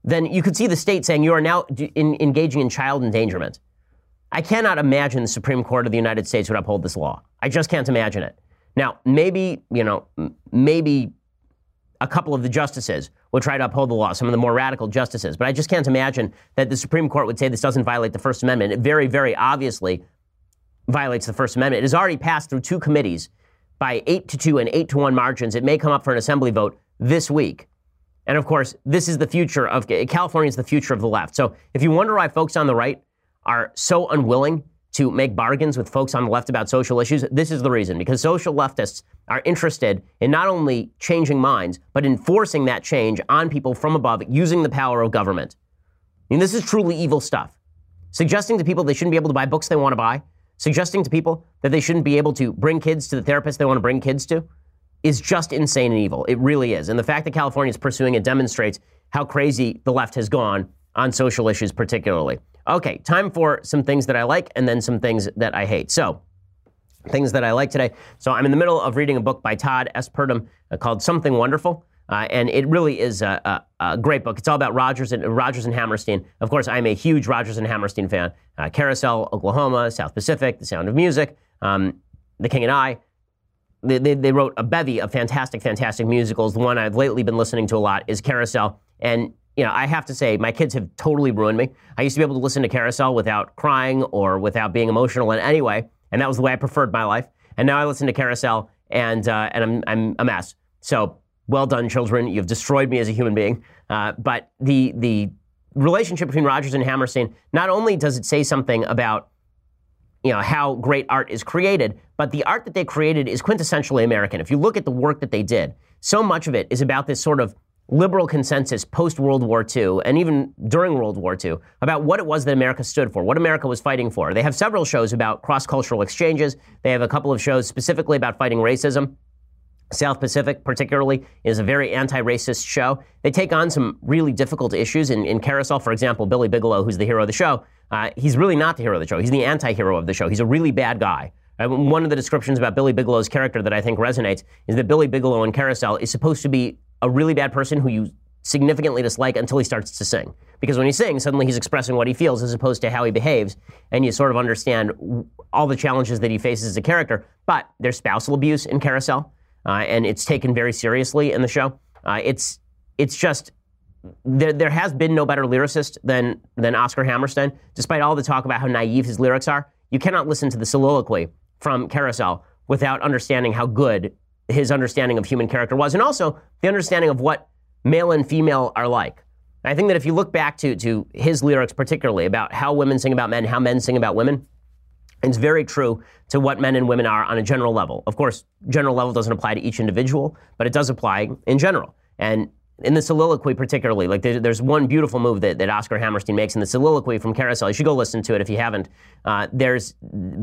then you could see the state saying you are now in, engaging in child endangerment. I cannot imagine the Supreme Court of the United States would uphold this law. I just can't imagine it. Now, maybe, you know, maybe a couple of the justices would try to uphold the law, some of the more radical justices, but I just can't imagine that the Supreme Court would say this doesn't violate the First Amendment. It very, very obviously violates the First Amendment. It has already passed through two committees by 8 to 2 and 8 to 1 margins. It may come up for an assembly vote this week. And of course, this is the future of California is the future of the left. So if you wonder why folks on the right are so unwilling to make bargains with folks on the left about social issues, this is the reason. Because social leftists are interested in not only changing minds, but enforcing that change on people from above using the power of government. I mean, this is truly evil stuff. Suggesting to people they shouldn't be able to buy books they want to buy, suggesting to people that they shouldn't be able to bring kids to the therapist they want to bring kids to is just insane and evil. It really is. And the fact that California is pursuing it demonstrates how crazy the left has gone on social issues, particularly. Okay, time for some things that I like and then some things that I hate. So, things that I like today. So, I'm in the middle of reading a book by Todd S. Purdum uh, called Something Wonderful. Uh, and it really is a, a, a, great book. It's all about Rodgers and Rodgers and Hammerstein. Of course, I'm a huge Rodgers and Hammerstein fan. Uh, Carousel, Oklahoma, South Pacific, The Sound of Music, um, The King and I. They, they, they, wrote a bevy of fantastic, fantastic musicals. The one I've lately been listening to a lot is Carousel. And you know, I have to say, my kids have totally ruined me. I used to be able to listen to Carousel without crying or without being emotional in any way, and that was the way I preferred my life. And now I listen to Carousel, and uh, and I'm I'm a mess. So well done, children. You've destroyed me as a human being. Uh, but the the relationship between Rodgers and Hammerstein not only does it say something about you know how great art is created, but the art that they created is quintessentially American. If you look at the work that they did, so much of it is about this sort of liberal consensus post World War II and even during World War II about what it was that America stood for, what America was fighting for. They have several shows about cross cultural exchanges. They have a couple of shows specifically about fighting racism. South Pacific, particularly, is a very anti racist show. They take on some really difficult issues. In, in Carousel, for example, Billy Bigelow, who's the hero of the show, uh, he's really not the hero of the show. He's the anti hero of the show. He's a really bad guy. One of the descriptions about Billy Bigelow's character that I think resonates is that Billy Bigelow in Carousel is supposed to be a really bad person who you significantly dislike until he starts to sing. Because when he sings, suddenly he's expressing what he feels as opposed to how he behaves, and you sort of understand all the challenges that he faces as a character. But there's spousal abuse in Carousel, and it's taken very seriously in the show. Uh, it's it's just there, there has been no better lyricist than than Oscar Hammerstein, despite all the talk about how naive his lyrics are. You cannot listen to the soliloquy from Carousel without understanding how good his understanding of human character was, and also the understanding of what male and female are like. I think that if you look back to, to his lyrics, particularly about how women sing about men, how men sing about women, it's very true to what men and women are on a general level. Of course, general level doesn't apply to each individual, but it does apply in general. And in the soliloquy particularly, like there, there's one beautiful move that, that Oscar Hammerstein makes in the soliloquy from Carousel. You should go listen to it if you haven't. Uh, there's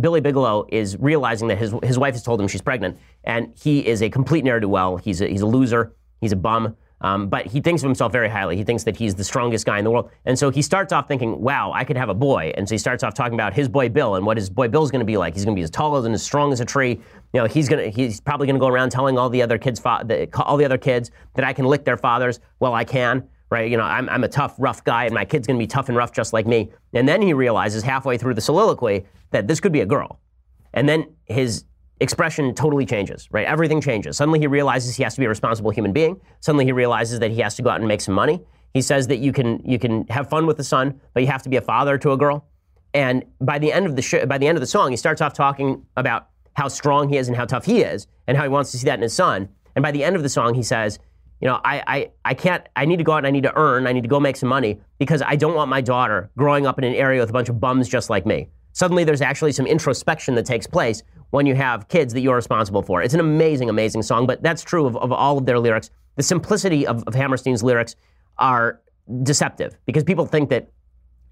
Billy Bigelow is realizing that his his wife has told him she's pregnant, and he is a complete ne'er do well. He's a, he's a loser. He's a bum. Um, but he thinks of himself very highly. He thinks that he's the strongest guy in the world. And so he starts off thinking, wow, I could have a boy. And so he starts off talking about his boy Bill and what his boy Bill's going to be like. He's going to be as tall as and as strong as a tree. You know, he's going to, he's probably going to go around telling all the other kids, fa- the, all the other kids that I can lick their fathers. Well, I can. Right, you know, I'm, I'm a tough, rough guy, and my kid's gonna be tough and rough just like me. And then he realizes halfway through the soliloquy that this could be a girl. And then his expression totally changes, right? Everything changes. Suddenly he realizes he has to be a responsible human being. Suddenly he realizes that he has to go out and make some money. He says that you can you can have fun with the son, but you have to be a father to a girl. And by the end of the sh- by the end of the song, he starts off talking about how strong he is and how tough he is, and how he wants to see that in his son. And by the end of the song, he says, you know, I, I, I can't, I need to go out and I need to earn, I need to go make some money because I don't want my daughter growing up in an area with a bunch of bums just like me. Suddenly, there's actually some introspection that takes place when you have kids that you're responsible for. It's an amazing, amazing song, but that's true of, of all of their lyrics. The simplicity of, of Hammerstein's lyrics are deceptive because people think that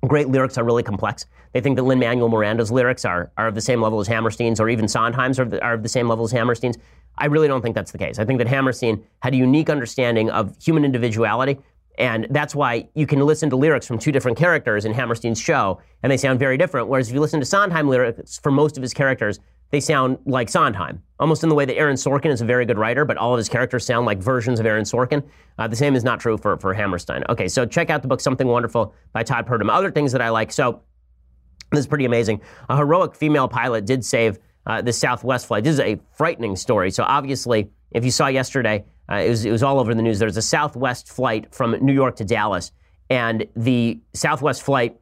great lyrics are really complex. They think that Lin Manuel Miranda's lyrics are, are of the same level as Hammerstein's, or even Sondheim's are, are of the same level as Hammerstein's. I really don't think that's the case. I think that Hammerstein had a unique understanding of human individuality and that's why you can listen to lyrics from two different characters in Hammerstein's show, and they sound very different. Whereas if you listen to Sondheim lyrics for most of his characters, they sound like Sondheim, almost in the way that Aaron Sorkin is a very good writer, but all of his characters sound like versions of Aaron Sorkin. Uh, the same is not true for, for Hammerstein. Okay, so check out the book Something Wonderful by Todd Purdum. Other things that I like. So this is pretty amazing. A heroic female pilot did save uh, the Southwest flight. This is a frightening story. So obviously, if you saw yesterday, uh, it, was, it was all over the news. There was a Southwest flight from New York to Dallas, and the Southwest flight,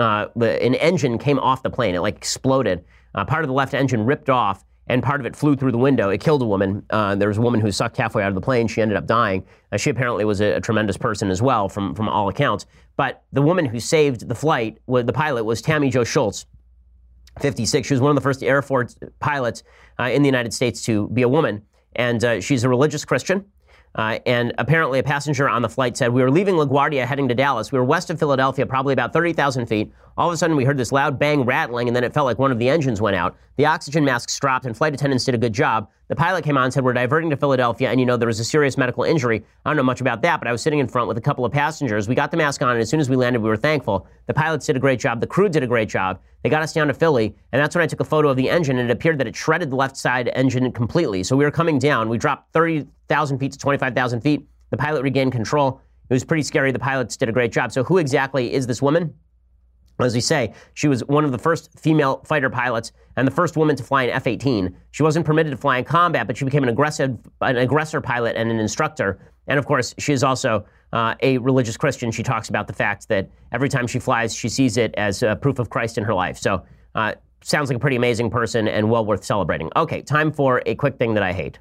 uh, an engine came off the plane. It like exploded. Uh, part of the left engine ripped off, and part of it flew through the window. It killed a woman. Uh, there was a woman who sucked halfway out of the plane. She ended up dying. Uh, she apparently was a, a, tremendous person as well, from, from all accounts. But the woman who saved the flight, the pilot, was Tammie Jo Shults. 56. She was one of the first Air Force pilots uh, in the United States to be a woman and uh, she's a religious Christian. Uh, and apparently, a passenger on the flight said, We were leaving LaGuardia heading to Dallas. We were west of Philadelphia, probably about 30,000 feet. All of a sudden, we heard this loud bang rattling, and then it felt like one of the engines went out. The oxygen masks dropped, and flight attendants did a good job. The pilot came on and said, We're diverting to Philadelphia, and you know, there was a serious medical injury. I don't know much about that, but I was sitting in front with a couple of passengers. We got the mask on, and as soon as we landed, we were thankful. The pilots did a great job. The crew did a great job. They got us down to Philly, and that's when I took a photo of the engine, and it appeared that it shredded the left side engine completely. So we were coming down. We dropped 30,000 feet to 25,000 feet. The pilot regained control. It was pretty scary. The pilots did a great job. So, who exactly is this woman? As we say, she was one of the first female fighter pilots and the first woman to fly an F 18. She wasn't permitted to fly in combat, but she became an, aggressive, an aggressor pilot and an instructor. And of course, she is also uh, a religious Christian. She talks about the fact that every time she flies, she sees it as a proof of Christ in her life. So, uh, sounds like a pretty amazing person and well worth celebrating. Okay, time for a quick thing that I hate.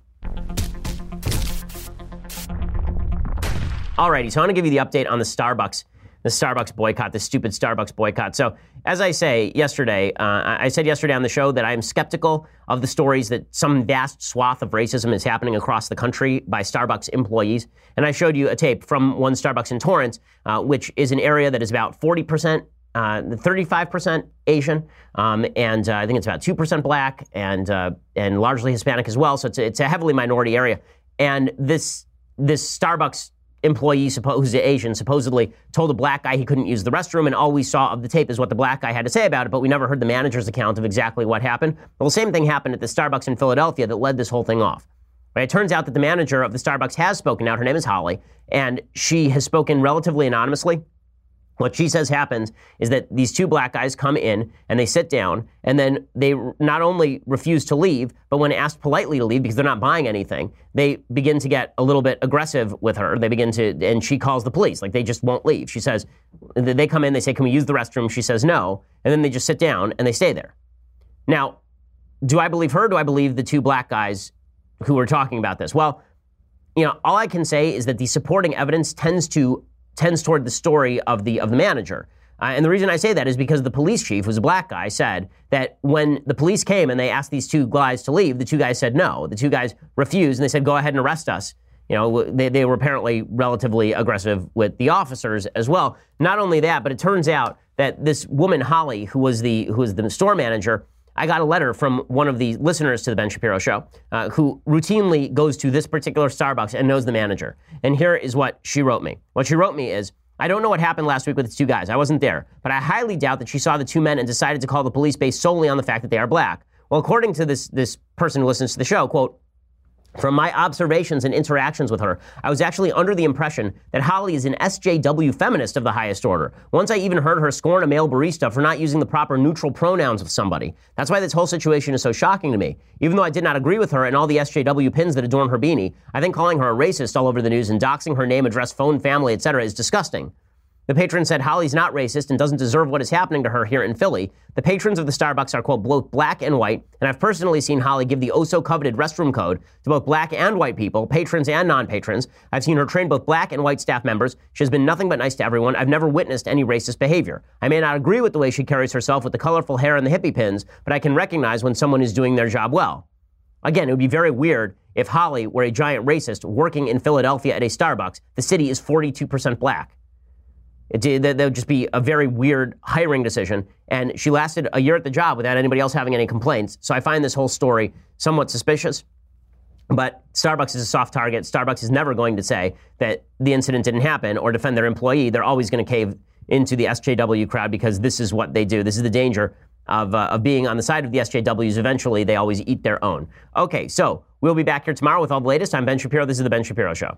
Alrighty, so I want to give you the update on the Starbucks, the Starbucks boycott, the stupid Starbucks boycott. So, as I say yesterday, uh, I said yesterday on the show that I am skeptical of the stories that some vast swath of racism is happening across the country by Starbucks employees. And I showed you a tape from one Starbucks in Torrance, uh, which is an area that is about 40%. Uh, 35% Asian, um, and uh, I think it's about 2% black and uh, and largely Hispanic as well. So it's a, it's a heavily minority area. And this this Starbucks employee, who's Asian, supposedly told a black guy he couldn't use the restroom, and all we saw of the tape is what the black guy had to say about it, but we never heard the manager's account of exactly what happened. Well, the same thing happened at the Starbucks in Philadelphia that led this whole thing off. Right? It turns out that the manager of the Starbucks has spoken out. Her name is Holly, and she has spoken relatively anonymously. What she says happens is that these two black guys come in and they sit down, and then they not only refuse to leave, but when asked politely to leave because they're not buying anything, they begin to get a little bit aggressive with her. They begin to, and she calls the police. Like they just won't leave. She says, they come in, they say, Can we use the restroom? She says no, and then they just sit down and they stay there. Now, do I believe her? do I believe the two black guys who are talking about this? Well, you know, all I can say is that the supporting evidence tends to tends toward the story of the of the manager. Uh, and the reason I say that is because the police chief, who's a black guy, said that when the police came and they asked these two guys to leave, the two guys said no. The two guys refused and they said, go ahead and arrest us. You know, they, they were apparently relatively aggressive with the officers as well. Not only that, but it turns out that this woman, Holly, who was the, who was the store manager, I got a letter from one of the listeners to the Ben Shapiro show uh, who routinely goes to this particular Starbucks and knows the manager. And here is what she wrote me. What she wrote me is, I don't know what happened last week with the two guys. I wasn't there. But I highly doubt that she saw the two men and decided to call the police based solely on the fact that they are black. Well, according to this, this person who listens to the show, quote, from my observations and interactions with her, I was actually under the impression that Holly is an SJW feminist of the highest order. Once I even heard her scorn a male barista for not using the proper neutral pronouns of somebody. That's why this whole situation is so shocking to me. Even though I did not agree with her and all the SJW pins that adorn her beanie, I think calling her a racist all over the news and doxing her name, address, phone, family, etc. is disgusting. The patron said Holly's not racist and doesn't deserve what is happening to her here in Philly. The patrons of the Starbucks are, quote, both black and white, and I've personally seen Holly give the oh so coveted restroom code to both black and white people, patrons and non patrons. I've seen her train both black and white staff members. She has been nothing but nice to everyone. I've never witnessed any racist behavior. I may not agree with the way she carries herself with the colorful hair and the hippie pins, but I can recognize when someone is doing their job well. Again, it would be very weird if Holly were a giant racist working in Philadelphia at a Starbucks. The city is 42% black. It, that would just be a very weird hiring decision. And she lasted a year at the job without anybody else having any complaints. So I find this whole story somewhat suspicious. But Starbucks is a soft target. Starbucks is never going to say that the incident didn't happen or defend their employee. They're always going to cave into the SJW crowd because this is what they do. This is the danger of, uh, of being on the side of the SJWs. Eventually, they always eat their own. Okay, so we'll be back here tomorrow with all the latest. I'm Ben Shapiro. This is The Ben Shapiro Show.